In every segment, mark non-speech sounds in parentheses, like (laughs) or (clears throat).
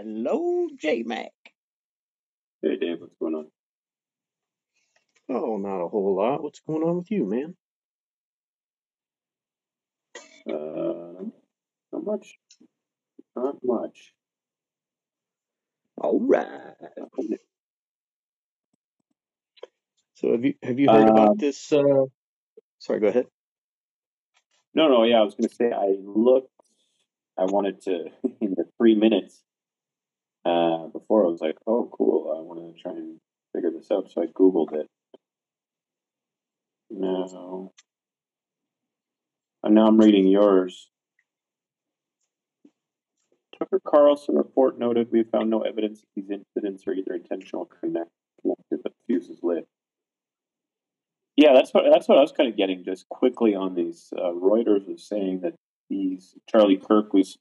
Hello, J Mac. Hey Dave, what's going on? Oh, not a whole lot. What's going on with you, man? Uh, not much. Not much. All right. So have you have you heard about Um, this? Uh, sorry, go ahead. no, no, yeah, I was gonna say I looked. I wanted to (laughs) in the three minutes uh, before. I was like, oh, cool. I want to try and figure this out. So I googled it. Now, and now I'm reading yours. Tucker Carlson report noted we found no evidence that these incidents are either intentional or connect, connected, but the fuse is lit. Yeah, that's what that's what I was kind of getting just quickly on these. Uh, Reuters was saying that these Charlie Kirk was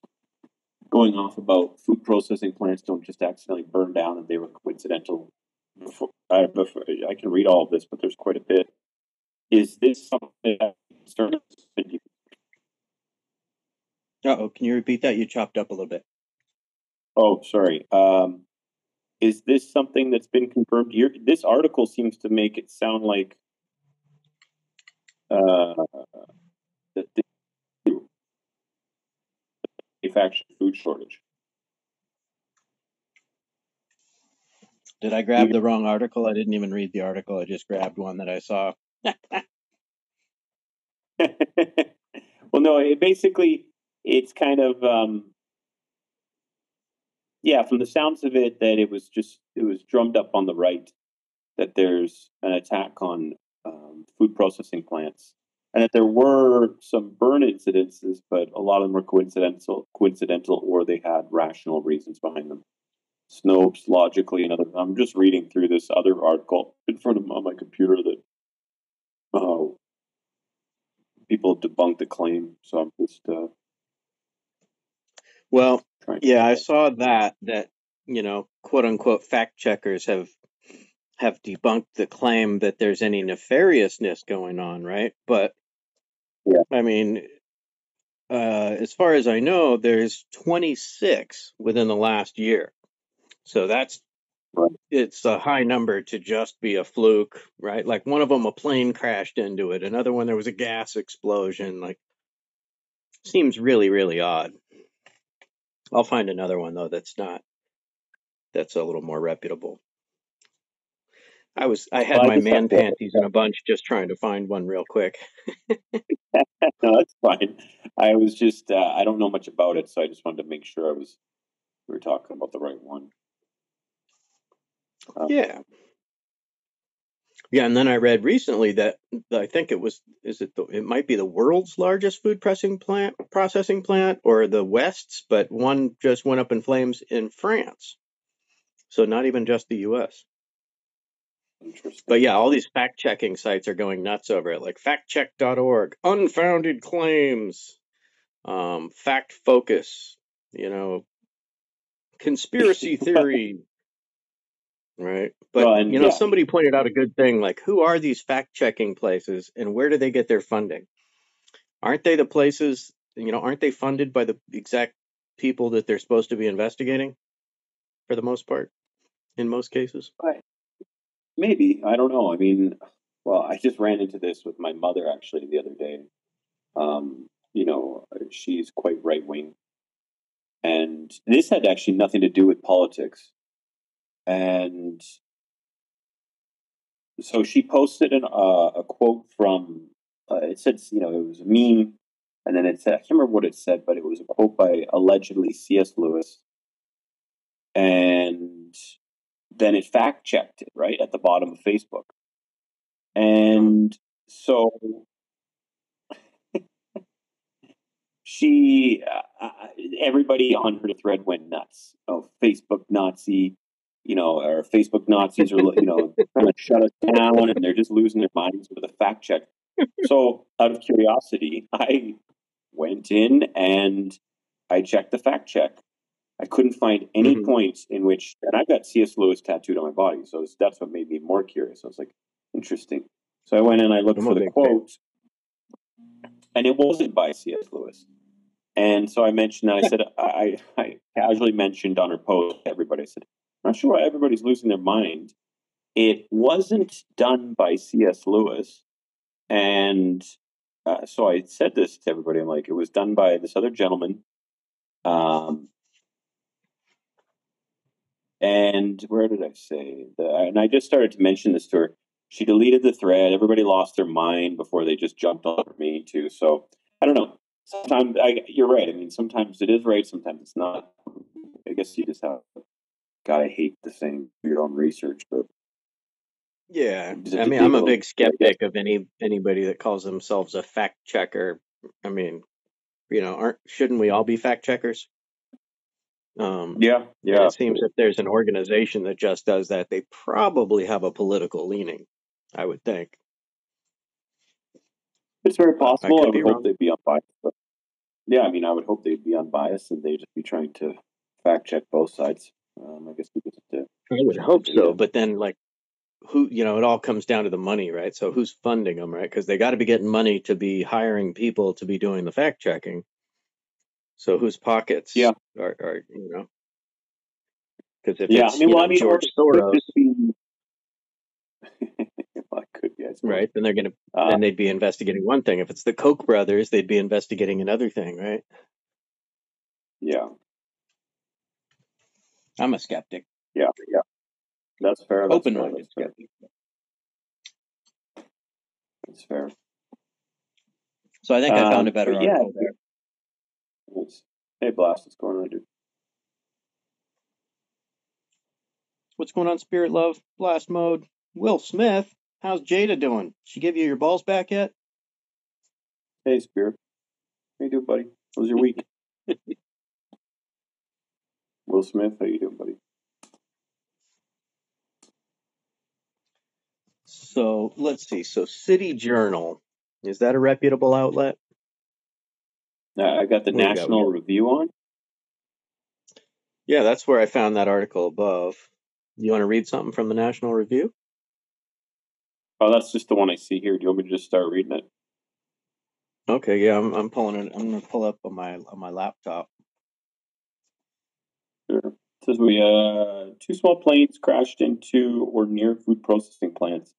going off about food processing plants don't just accidentally burn down and they were coincidental. Before, I, before, I can read all of this, but there's quite a bit. Is this something that concerns you? Uh oh, can you repeat that? You chopped up a little bit. Oh, sorry. Um, is this something that's been confirmed? Your, this article seems to make it sound like uh, that the manufactured food shortage. Did I grab the wrong article? I didn't even read the article. I just grabbed one that I saw. (laughs) well, no, it basically it's kind of um, yeah, from the sounds of it, that it was just it was drummed up on the right that there's an attack on um, food processing plants, and that there were some burn incidences, but a lot of them were coincidental, coincidental, or they had rational reasons behind them. Snopes, logically, and other. I'm just reading through this other article in front of on my computer that uh, people debunked the claim. So I'm just uh, Well, yeah, I saw that that you know, quote unquote fact checkers have have debunked the claim that there's any nefariousness going on, right? But Yeah. I mean, uh, as far as I know, there's 26 within the last year. So that's Right. it's a high number to just be a fluke, right? Like one of them, a plane crashed into it. Another one, there was a gas explosion. Like, seems really, really odd. I'll find another one though that's not that's a little more reputable. I was I had Well, my man panties in a bunch just trying to find one real quick. (laughs) (laughs) no, that's fine. I was just uh, I don't know much about it, so I just wanted to make sure I was we were talking about the right one. Um, Yeah. Yeah, and then I read recently that I think it was is it the, it might be the world's largest food pressing plant processing plant or the West's, but one just went up in flames in France. So not even just the US. Interesting. But yeah, all these fact checking sites are going nuts over it, like factcheck.org, unfounded claims, um, fact focus, you know, conspiracy (laughs) theory. Right. But Well, and you know, yeah. somebody pointed out a good thing, like who are these fact checking places and where do they get their funding? Aren't they the places, you know, aren't they funded by the exact people that they're supposed to be investigating for the most part, in most cases? Maybe I don't know. I mean, well, I just ran into this with my mother actually the other day. Um, you know, she's quite right wing, and this had actually nothing to do with politics. And so she posted an, uh, a quote from. Uh, it said, you know, it was a meme, and then it said, I can't remember what it said, but it was a quote by allegedly C.S. Lewis, and then it fact checked it right at the bottom of Facebook. And so (laughs) she, uh, uh, everybody on her thread went nuts. Oh, Facebook Nazi, you know, or Facebook Nazis are, you know, (laughs) trying to shut us down and they're just losing their minds with a fact check. So, out of curiosity, I went in and I checked the fact check. I couldn't find any Mhm. points in which, and I've got C.S. Lewis tattooed on my body, so that's what made me more curious. I was like, interesting. So I went and I looked I'm for the fan. quote, and it wasn't by C.S. Lewis. And so I mentioned that. I said, I, I casually mentioned on her post, everybody I said, I'm not sure why everybody's losing their mind. It wasn't done by C.S. Lewis. And uh, so I said this to everybody. I'm like, it was done by this other gentleman. Um, and where did I say that? And I just started to mention this to her. She deleted the thread. Everybody lost their mind before they just jumped on me too. So I don't know sometimes I, you're right. I mean, sometimes it is right, sometimes it's not. I guess you just have. God, I hate the saying your own research, but yeah, I mean, I'm a big skeptic of any anybody that calls themselves a fact checker. I mean, you know, aren't shouldn't we all be fact checkers? Um, yeah, yeah. It seems if there's an organization that just does that, they probably have a political leaning. I would think. It's very possible. I, I would hope wrong. they'd be unbiased. But yeah, I mean, I would hope they'd be unbiased and they'd just be trying to fact check both sides. Um, I guess we just. Uh, I would hope so, but then like, who you know, it all comes down to the money, right? So who's funding them, right? Because they got to be getting money to be hiring people to be doing the fact checking. So whose pockets? Yeah. Are, are you know? Because if yeah, it's, I mean, well, know, I mean, George Soros, could be, (laughs) right? Then they're going to, uh, then they'd be investigating one thing. If it's the Koch brothers, they'd be investigating another thing, right? Yeah. I'm a skeptic. Yeah, yeah. That's fair. Open minded skeptic. That's fair. So I think um, I found a um, better article yeah. Hey, Blast, what's going on, dude? What's going on, Spirit Love? Blast Mode. Will Smith How's Jada doing? She give you your balls back yet? Hey, Spirit. How you doing, buddy? How was your week? (laughs) Will Smith, how you doing, buddy? So let's see. So City Journal is that a reputable outlet? Uh, I got the what National got Review on. Yeah, that's where I found that article above. You want to read something from the National Review? Oh, that's just the one I see here. Do you want me to just start reading it? Okay, yeah, I'm, I'm pulling it. I'm gonna pull up on my on my laptop. Sure. It says we uh two small planes crashed into or near food processing plants.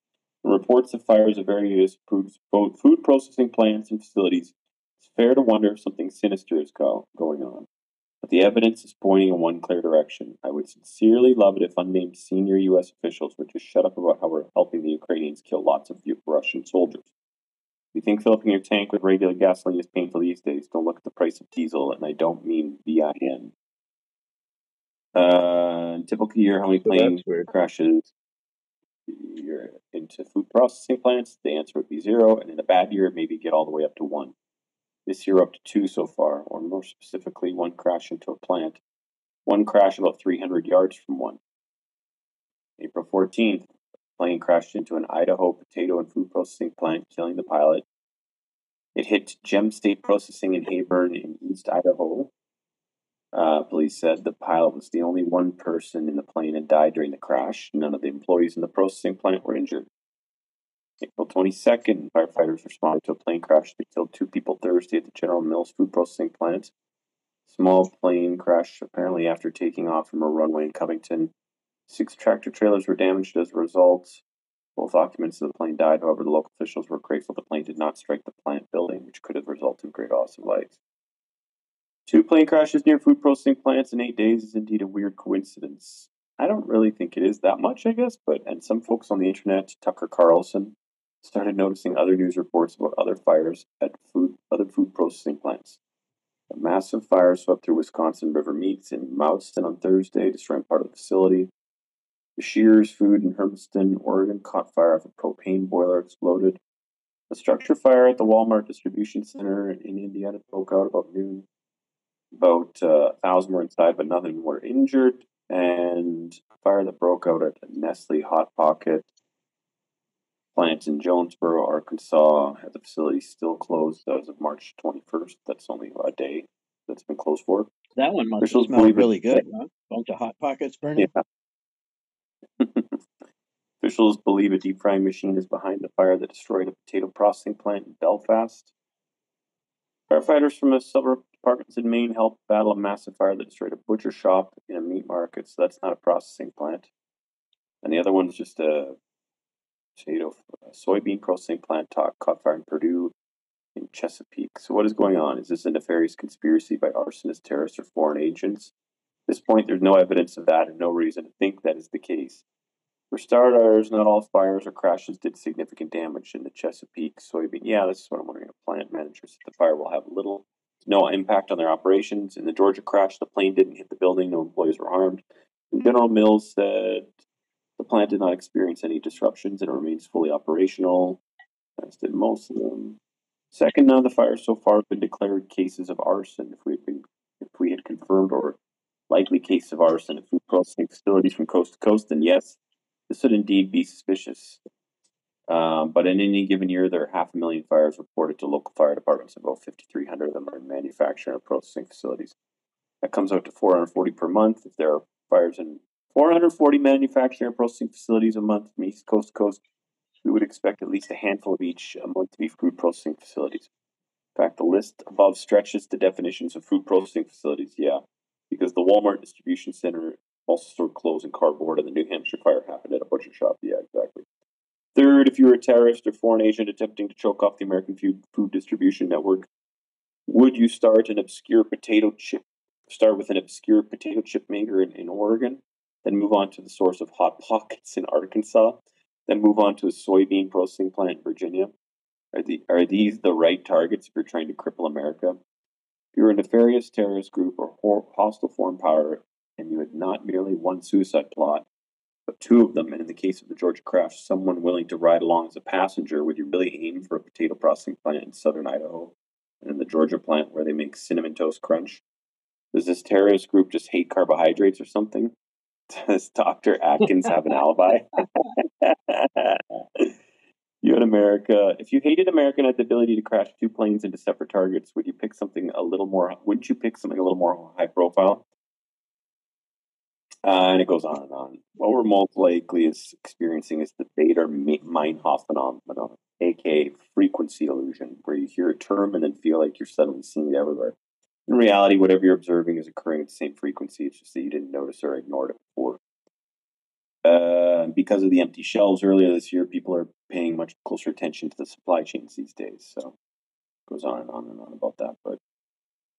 And reports of fires of various food, food processing plants and facilities. Fair to wonder if something sinister is go, going on but the evidence is pointing in one clear direction. I would sincerely love it if unnamed senior U.S. officials would just shut up about how we're helping the Ukrainians kill lots of Russian soldiers. If you think filling your tank with regular gasoline is painful these days, don't look at the price of diesel, and I don't mean Vin. Uh, typical year, how many plane crashes you're into food processing plants? The answer would be zero, and in a bad year, maybe get all the way up to one. This year, up to two so far, or more specifically, one crash into a plant. One crash about 300 yards from one. April 14th, plane crashed into an Idaho potato and food processing plant, killing the pilot. It hit Gem State Processing in Heyburn in East Idaho. Uh, police said the pilot was the only one person in the plane and died during the crash. None of the employees in the processing plant were injured. April 22nd, firefighters responded to a plane crash that killed two people Thursday at the General Mills food processing plant. Small plane crashed apparently after taking off from a runway in Covington. Six tractor trailers were damaged as a result. Both occupants of the plane died, however, the local officials were grateful the plane did not strike the plant building, which could have resulted in great loss of lives. Two plane crashes near food processing plants in eight days is indeed a weird coincidence. I don't really think it is that much, I guess, but and some folks on the internet, Tucker Carlson, started noticing other news reports about other fires at food, other food processing plants. A massive fire swept through Wisconsin River Meats in Mauston on Thursday, destroying part of the facility. The Shearer's Food in Hermiston, Oregon caught fire after a propane boiler exploded. A structure fire at the Walmart distribution center in Indiana broke out about noon. About uh, a thousand were inside, but nothing were injured. And a fire that broke out at Nestle Hot Pocket plant in Jonesboro, Arkansas, the facility still closed as of March 21st. That's only a day that's been closed for. That one must Officials smell really good, huh? Bunch of hot pockets burning. Yeah. (laughs) Officials believe a deep frying machine is behind the fire that destroyed a potato processing plant in Belfast. Firefighters from a suburb, departments in Maine helped battle a massive fire that destroyed a butcher shop in a meat market. So that's not a processing plant. And the other one's just a potato, a uh, soybean processing plant talk, caught fire in Perdue in Chesapeake. So what is going on? Is this a nefarious conspiracy by arsonists, terrorists, or foreign agents? At this point, there's no evidence of that and no reason to think that is the case. For starters, not all fires or crashes did significant damage in the Chesapeake soybean. Yeah, this is what I'm wondering. Plant managers said the fire will have little no impact on their operations. In the Georgia crash, the plane didn't hit the building, no employees were harmed. General Mills said plant did not experience any disruptions and remains fully operational, as did most of them. Second, none of the fires so far have been declared cases of arson. If we had been, if we had confirmed or likely cases of arson at food processing facilities from coast to coast, then yes, this would indeed be suspicious. Um, but in any given year, there are half a million fires reported to local fire departments. About 5,300 of them are in manufacturing or processing facilities. That comes out to 440 per month. If there are fires in 440 manufacturing or processing facilities a month from east coast to coast, we would expect at least a handful of each a month to be food processing facilities. In fact, the list above stretches the definitions of food processing facilities. Yeah, because the Walmart distribution center also stored clothes and cardboard, and the New Hampshire fire happened at a butcher shop. Yeah, exactly. Third, if you were a terrorist or foreign agent attempting to choke off the American food, food distribution network, would you start an obscure potato chip? Start with an obscure potato chip maker in, in Oregon, then move on to the source of hot pockets in Arkansas, then move on to a soybean processing plant in Virginia. Are, the, are these the right targets if you're trying to cripple America? If you're a nefarious terrorist group or hostile foreign power and you had not merely one suicide plot, but two of them, and in the case of the Georgia crash, someone willing to ride along as a passenger, would you really aim for a potato processing plant in southern Idaho and in the Georgia plant where they make cinnamon toast crunch? Does this terrorist group just hate carbohydrates or something? Does Dr. Atkins have an alibi? (laughs) you in America, if you hated America and had the ability to crash two planes into separate targets, would you pick something a little more, wouldn't you pick something a little more high profile? Uh, and it goes on and on. What we're most likely is experiencing is the Baader-Meinhof phenomenon, aka frequency illusion, where you hear a term and then feel like you're suddenly seeing it everywhere. In reality, whatever you're observing is occurring at the same frequency. It's just that you didn't notice or ignored it before. Uh, because of the empty shelves earlier this year, people are paying much closer attention to the supply chains these days. So it goes on and on and on about that. But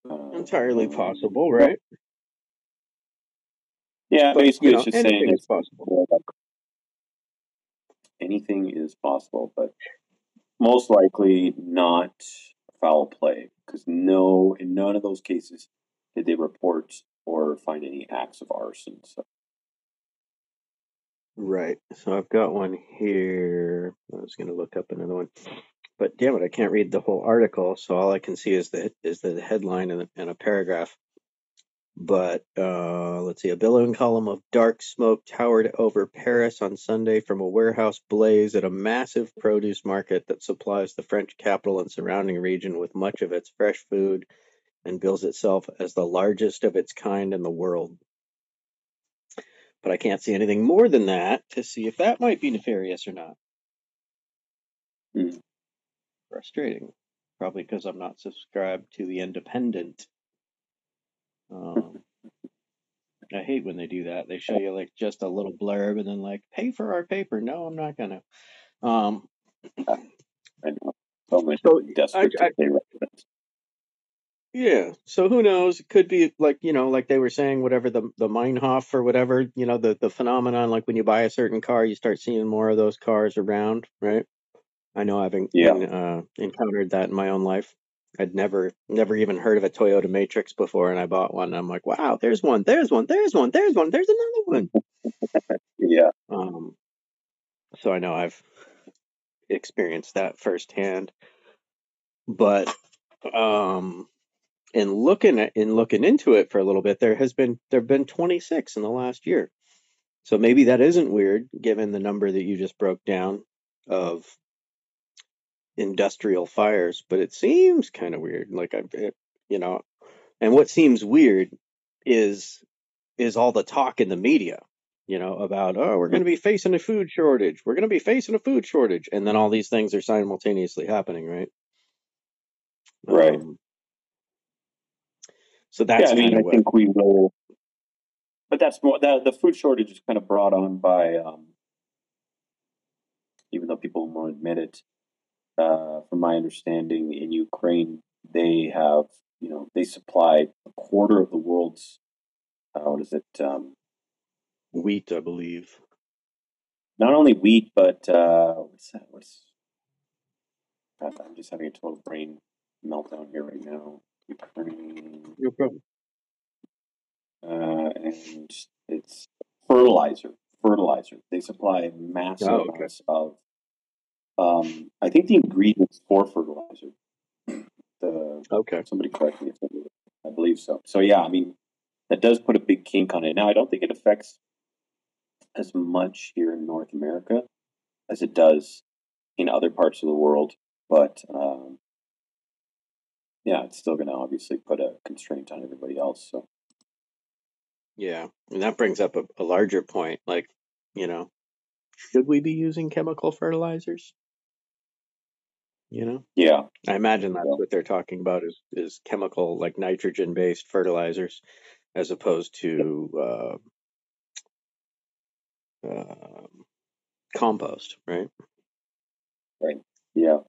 uh, entirely possible, right? Yeah, But basically, you it's just saying anything is it's possible. anything is possible, but most likely not foul play because no, in none of those cases did they report or find any acts of arson. So Right. So I've got one here. I was going to look up another one, but damn it, I can't read the whole article. So all I can see is the is the headline and a, and a paragraph. But uh, let's see, a billowing column of dark smoke towered over Paris on Sunday from a warehouse blaze at a massive produce market that supplies the French capital and surrounding region with much of its fresh food and bills itself as the largest of its kind in the world. But I can't see anything more than that to see if that might be nefarious or not. hmm. Frustrating. Probably because I'm not subscribed to the Independent. Um, I hate when they do that. They show you like just a little blurb and then like pay for our paper. No, I'm not gonna. Um, I know so I, I to pay residents. Yeah. So who knows? It could be like you know, like they were saying, whatever the the Meinhof or whatever. You know, the the phenomenon. Like when you buy a certain car, you start seeing more of those cars around, right? I know I've en- Yeah, uh, encountered that in my own life. I'd never never even heard of a Toyota Matrix before, and I bought one. And I'm like, wow, there's one, there's one, there's one, there's one, there's another one. (laughs) yeah, Um, so I know I've experienced that firsthand. But um, in looking at in looking into it for a little bit, there has been there've been 26 in the last year. So maybe that isn't weird, given the number that you just broke down of industrial fires. But it seems kind of weird. Like I, it, you know, and what seems weird is is all the talk in the media. You know about oh we're going to be facing a food shortage. We're going to be facing a food shortage, and then all these things are simultaneously happening, right? right. Um, So that's yeah, I mean, I what. think we will. But that's more the the food shortage is kind of brought on by, um, even though people won't admit it. Uh, from my understanding, in Ukraine, they have you know they supply a quarter of the world's uh, what is it? Um, Wheat, I believe. not only wheat, but uh, what's that? What's I'm just having a total brain meltdown here right now. No problem. uh, and it's fertilizer. Fertilizer. They supply massive Oh, okay. amounts of. Um, I think the ingredients for fertilizer. The Okay. somebody correct me if I'm wrong. I believe so. So yeah, I mean that does put a big kink on it. Now I don't think it affects as much here in North America as it does in other parts of the world, but um, yeah, it's still going to obviously put a constraint on everybody else. So Yeah. And that brings up a, a larger point. Like, you know, should we be using chemical fertilizers? You know, yeah, I imagine that's Yeah. what they're talking about is is chemical like nitrogen based fertilizers as opposed to uh, um compost, right? right? yeah,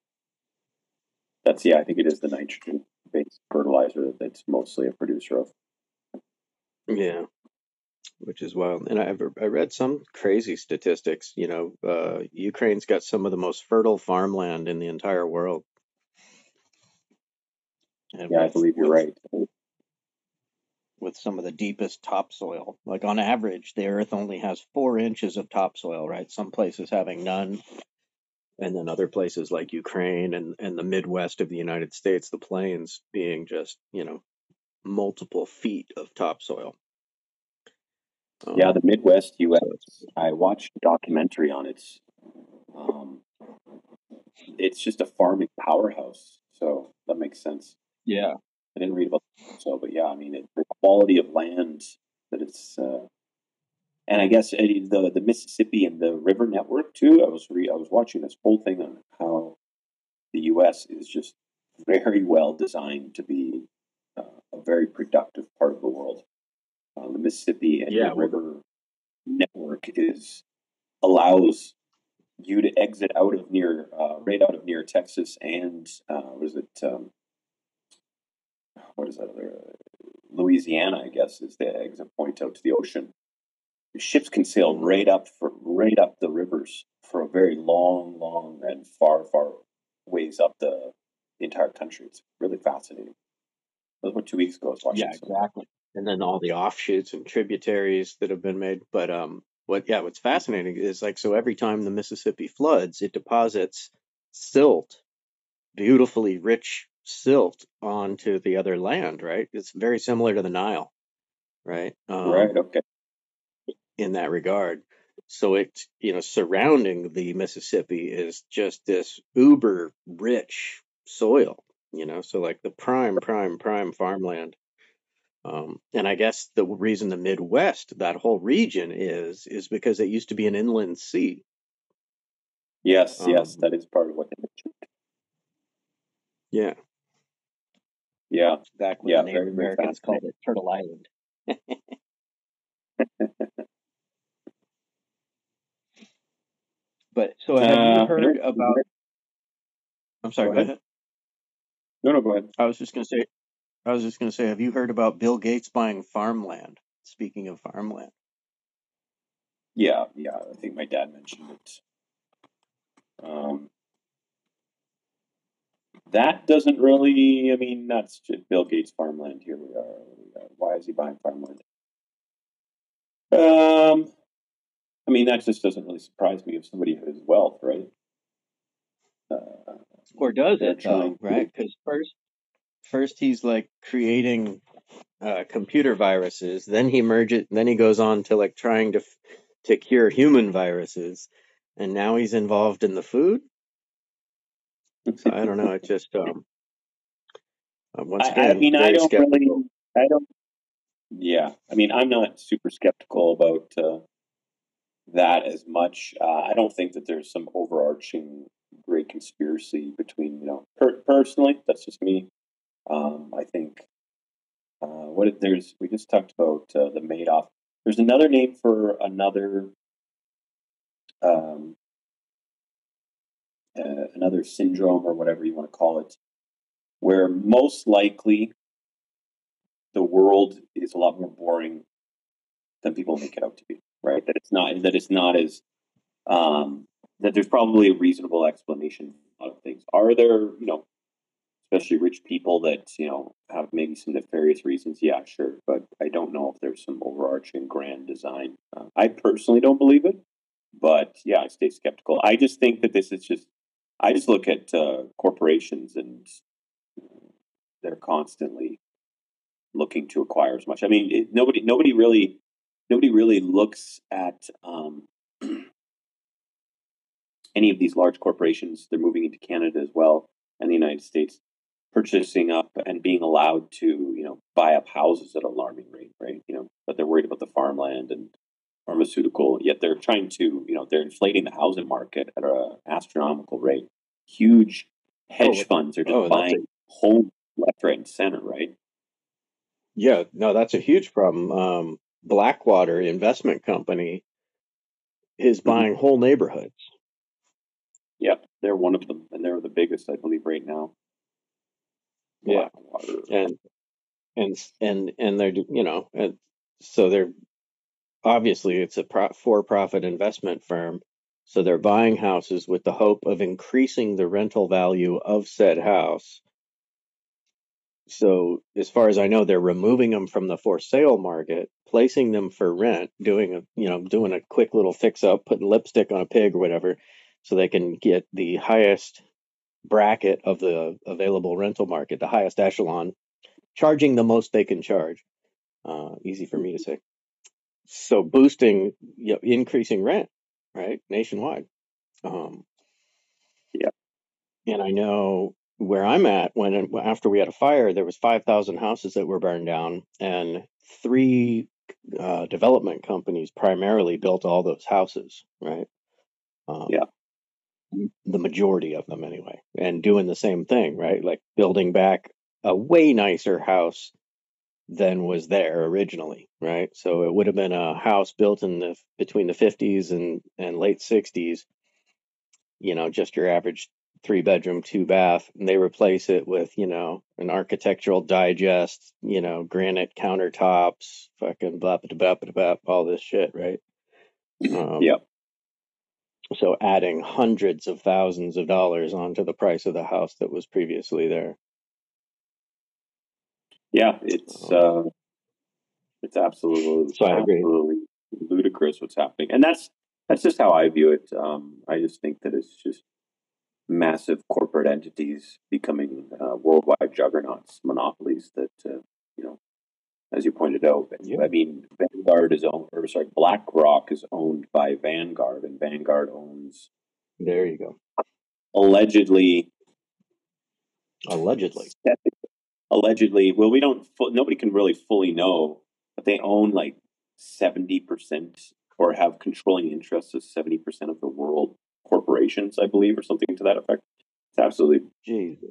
that's yeah. I think it is the nitrogen based fertilizer that's mostly a producer of. Yeah, which is wild. And I've I read some crazy statistics. You know, uh, Ukraine's got some of the most fertile farmland in the entire world. And Yeah, I believe you're right. with some of the deepest topsoil. Like on average, the Earth only has four inches of topsoil, right? Some places having none, and then other places like Ukraine and and the Midwest of the United States, the plains being just you know multiple feet of topsoil. Yeah, Um, the Midwest U.S. I watched a documentary on it. Um, it's just a farming powerhouse, so that makes sense. yeah, I didn't read about it, so, but yeah, I mean, it, the quality of land that it's, uh, and I guess uh, the the Mississippi and the river network too. I was re- I was watching this whole thing on how the U.S. is just very well designed to be uh, a very productive part of the world. Uh, the Mississippi and yeah. the river network is allows you to exit out of near uh, right out of near Texas and uh, was it um, what is that other Louisiana? I guess is the exit point out to the ocean. Ships can sail right up for right up the rivers for a very long, long and far, far ways up the, the entire country. It's really fascinating. That was about two weeks ago. I was watching Yeah, exactly. And then all the offshoots and tributaries that have been made. But um, what yeah, what's fascinating is like so every time the Mississippi floods, it deposits silt, beautifully rich silt onto the other land, right? It's very similar to the Nile, right? Right. Um, Okay. In that regard. So it's you know, surrounding the Mississippi is just this uber rich soil, you know, so like the prime, prime, prime farmland. Um, and I guess the reason the Midwest, that whole region is, is because it used to be an inland sea. Yes. Yes. Um, That is part of what they mentioned. yeah, Yeah. back when Yeah. the Native Americans called it Turtle Island. (laughs) (laughs) But so have you Uh, heard no, about, I'm sorry, go ahead. ahead. No, no, go ahead. I was just going to say, I was just going to say, have you heard about Bill Gates buying farmland? Speaking of farmland. Yeah. Yeah. I think my dad mentioned it. Um, that doesn't really. I mean, that's Bill Gates' farmland. Here we are. We are. Why is he buying farmland? Um, I mean, that just doesn't really surprise me of somebody of his wealth, right? Uh, Or does it though, right? Because first, first he's like creating uh, computer viruses, then he merges, then he goes on to like trying to f- to cure human viruses, and now he's involved in the food. So I don't know. It just (laughs) um, uh, once I, I again mean, I don't really. I don't. Yeah, I mean, I'm not super skeptical about uh, that as much. Uh, I don't think that there's some overarching great conspiracy between, you know, per- personally, that's just me. Um, I think uh, what if there's we just talked about uh, the Madoff. There's another name for another um, uh, another syndrome or whatever you want to call it, where most likely the world is a lot more boring than people make it out to be. Right? That it's not that it's not as um, that there's probably a reasonable explanation of things. Are there, you know, especially rich people that you know have maybe some nefarious reasons? Yeah, sure, but I don't know if there's some overarching grand design. Uh, I personally don't believe it, but yeah, I stay skeptical. I just think that this is just. I just look at uh, corporations and they're constantly looking to acquire as much. I mean, it, nobody, nobody really, nobody really looks at um, (clears throat) any of these large corporations, they're moving into Canada as well and the United States, purchasing up and being allowed to, you know, buy up houses at an alarming rate, right? You know, but they're worried about the farmland and pharmaceutical, yet they're trying to, you know, they're inflating the housing market at an astronomical rate. Huge hedge oh, funds are just oh, buying homes left, right, and center, right? Yeah, no, that's a huge problem. Um, Blackwater Investment Company is mm-hmm. buying whole neighborhoods Yep, they're one of them, and they're the biggest, I believe, right now. Yeah, and and and and they're you know, and so they're obviously it's a pro- for-profit investment firm, so they're buying houses with the hope of increasing the rental value of said house. So, as far as I know, they're removing them from the for sale market, placing them for rent, doing a you know doing a quick little fix up, putting lipstick on a pig or whatever, so they can get the highest bracket of the available rental market, the highest echelon, charging the most they can charge. Uh, easy for me to say. So boosting, you know, increasing rent, right, nationwide. Um, yeah, and I know where I'm at when after we had a fire, there was five thousand houses that were burned down, and three uh, development companies primarily built all those houses, right? Um, yeah the majority of them anyway, and doing the same thing, right? Like building back a way nicer house than was there originally, right? So it would have been a house built in the between the 50s and and late 60s, you know, just your average three bedroom, two bath, and they replace it with, you know, an architectural digest, you know, granite countertops, fucking blah blah blah blah, blah all this shit, right? Um, yep. So adding hundreds of thousands of dollars onto the price of the house that was previously there. Yeah, it's um, uh, it's absolutely so absolutely ludicrous what's happening, and that's that's just how I view it. Um, I just think that it's just massive corporate entities becoming uh, worldwide juggernauts, monopolies that uh, you know as you pointed out. I mean, Vanguard is owned, or sorry, BlackRock is owned by Vanguard, and Vanguard owns. There you go. Allegedly. Allegedly. Allegedly. Well, we don't. Nobody can really fully know, but they own like seventy percent, or have controlling interests of seventy percent of the world corporations, I believe, or something to that effect. It's absolutely Jesus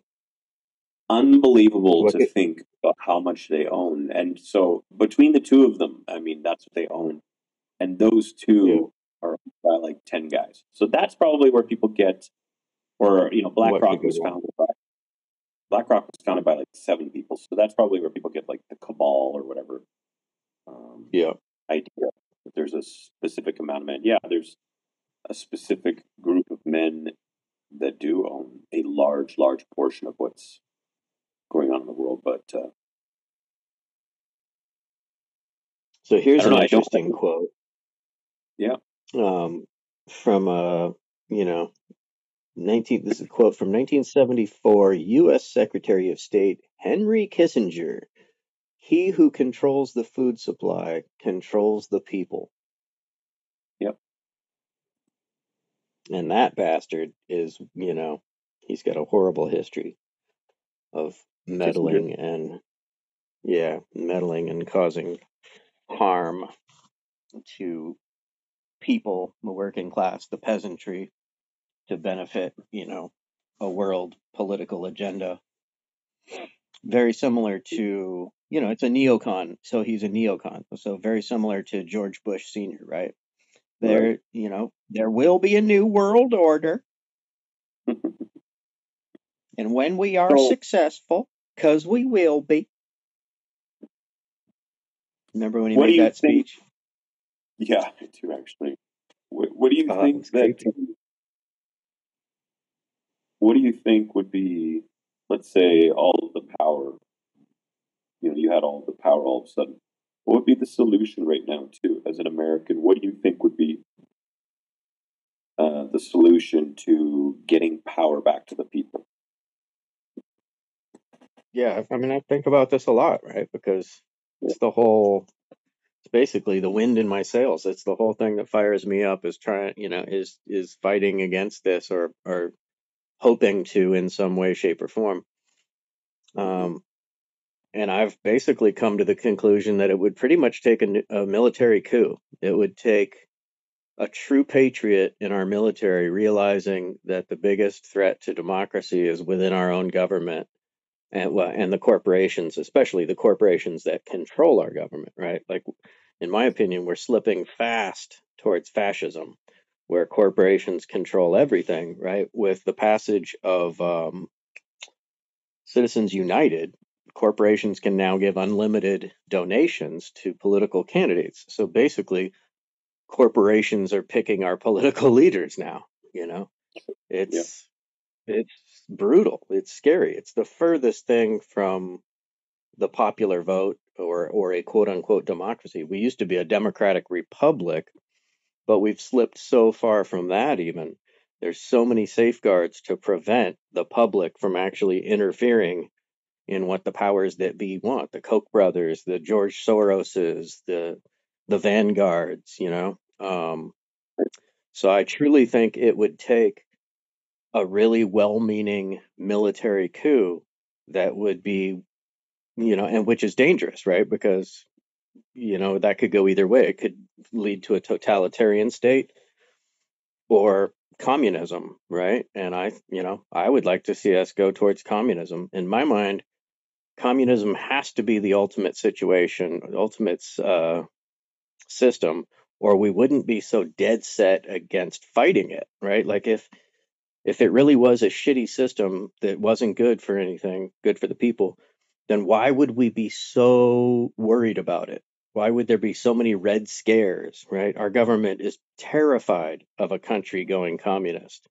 unbelievable to think about how much they own. And so between the two of them, I mean, that's what they own. And those two yeah. are by like 10 guys. So that's probably where people get, or, you know, BlackRock was founded by, BlackRock was founded by like seven people. So that's probably where people get like the cabal or whatever. Um, yeah. Idea. If there's a specific amount of men. Yeah, there's a specific group of men that do own a large, large portion of what's going on in the world. But uh, so here's an know, interesting quote. Yeah. Um, from uh, you know, nineteen. This is a quote from 1974. U.S. Secretary of State Henry Kissinger. He who controls the food supply controls the people. And that bastard is, you know, he's got a horrible history of meddling and yeah, meddling and causing harm to people, the working class, the peasantry, to benefit, you know, a world political agenda. Very similar to you know, it's a neocon, so he's a neocon. So very similar to George Bush Senior, right? There, Right. you know, there will be a new world order, (laughs) and when we are So- successful, because we will be. Remember when he made that think- speech? Yeah, I do actually. What, what do you Oh, think that? creepy. What do you think would be, let's say, all of the power? You know, you had all the power all of a sudden. What would be the solution right now, too, as an American? What do you think would be uh, the solution to getting power back to the people? Yeah, I mean, I think about this a lot, right? Because it's the whole, it's basically the wind in my sails. It's the whole thing that fires me up is trying, you know, is is fighting against this or or hoping to in some way, shape, or form. Um, and I've basically come to the conclusion that it would pretty much take a military coup. It would take a true patriot in our military realizing that the biggest threat to democracy is within our own government and well, and the corporations, especially the corporations that control our government, right? Like, in my opinion, we're slipping fast towards fascism, where corporations control everything, right? With the passage of um, Citizens United, corporations can now give unlimited donations to political candidates. So basically, corporations are picking our (laughs) political leaders now. You know, it's it's brutal. It's scary. It's the furthest thing from the popular vote or or a quote unquote democracy. We used to be a democratic republic, but we've slipped so far from that even. There's so many safeguards to prevent the public from actually interfering in what the powers that be want. The Koch brothers, the George Soroses, the the vanguards, you know. Um, so I truly think it would take a really well-meaning military coup that would be, you know, and which is dangerous, right? Because you know that could go either way. It could lead to a totalitarian state or communism, right? And I, you know, I would like to see us go towards communism. In my mind, communism has to be the ultimate situation, ultimate uh, system, or we wouldn't be so dead set against fighting it, right? Like if if it really was a shitty system that wasn't good for anything, good for the people, then why would we be so worried about it? Why would there be so many red scares, right? Our government is terrified of a country going communist.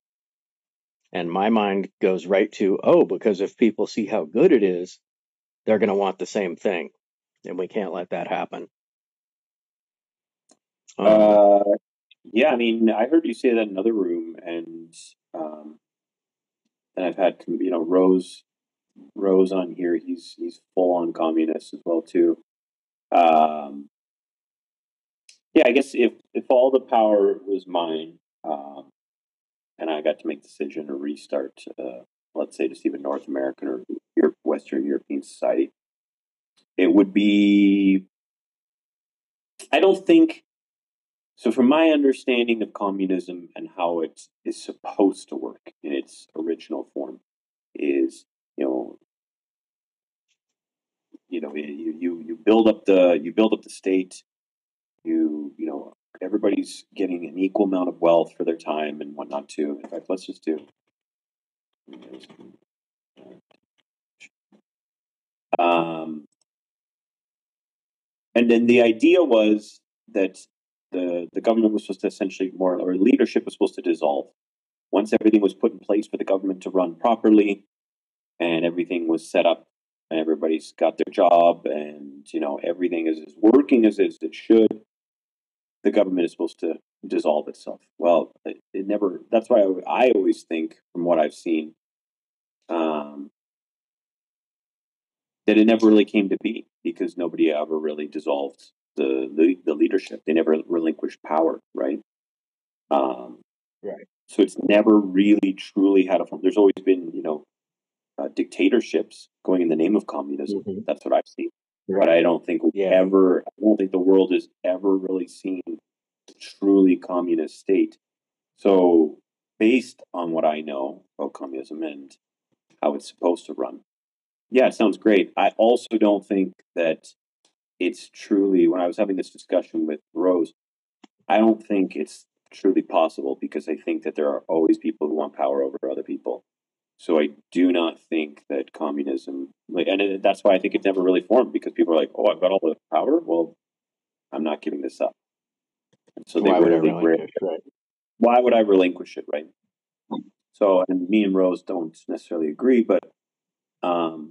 And my mind goes right to, oh, because if people see how good it is, they're going to want the same thing. And we can't let that happen. Um, Uh, yeah, I mean, I heard you say that in another room, and um, and I've had you know Rose Rose on here. He's he's full on communist as well too. Um, yeah, I guess if if all the power was mine, um, and I got to make the decision to restart, uh, let's say just even North American or Europe, Western European society, it would be. I don't think so. From my understanding of communism and how it is supposed to work in its original form, is you know you know you you you build up the you build up the state you you know everybody's getting an equal amount of wealth for their time and whatnot too in fact let's just do um and then the idea was that the the government was supposed to essentially more or leadership was supposed to dissolve. Once everything was put in place for the government to run properly and everything was set up and everybody's got their job and you know everything is, is working as, as it should the government is supposed to dissolve itself. Well it, it never that's why I, I always think from what i've seen um, that it never really came to be because nobody ever really dissolved the the, the leadership they never relinquished power right um, Right. so it's never really truly had a form there's always been you know uh, dictatorships going in the name of communism Mhm. that's what i've seen but. I don't think we Yeah. ever. I don't think the world has ever really seen a truly communist state. So, based on what I know about communism and how it's supposed to run, Yeah, it sounds great. I also don't think that it's truly, when I was having this discussion with Rose, I don't think it's truly possible because I think that there are always people who want power over other people. So I do not think that communism, like, and that's why I think it's never really formed because people are like, "Oh, I've got all the power. Well, I'm not giving this up." And so they Why would I really, relinquish, right? why would I relinquish it, right? So, and me and Rose don't necessarily agree, but um,